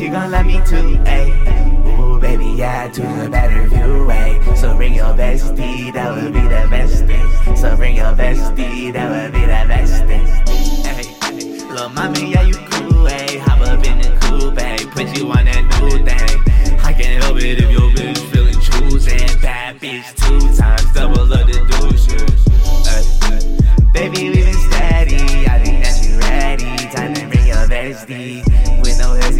let me too, ayy. Ooh, baby, yeah, to the better view, ayy. So bring your bestie, that would be the best thing. So bring your bestie, that would be the best thing. Ayy, little mommy, yeah, you cool, ayy. Hop up in the coupe, ayy. Put you on that new thing. I can't help it if your bitch feeling choosing. Bad bitch two times, double of the douches. Baby, we been steady. I think that you ready. Time to bring your bestie.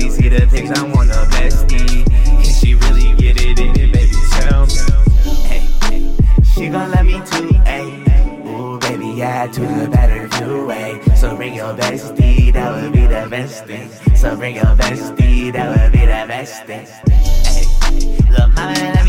Hezzy, see the pics, I want a bestie. Can she really get it in it, baby? Tell me. Hey, hey. She gon' let me too, ayy. Ooh, baby, yeah, to the better view, ayy. So bring your bestie, that would be the best thing. So bring your bestie, that would be the best thing. Ayy, Look, mama,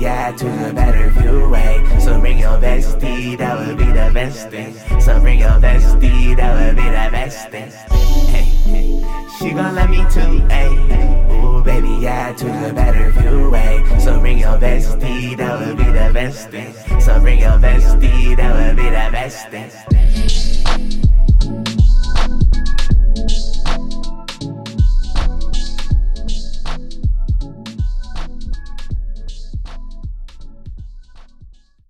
yeah, to the better view, ayy. So bring your bestie, that would be the best thing. So bring your bestie, that would be the best thing. Ay. She gon' let me too, ayy. Ooh, baby, yeah, to the better view, ayy. So bring your bestie, that would be the best thing. So bring your bestie, that would be the best thing.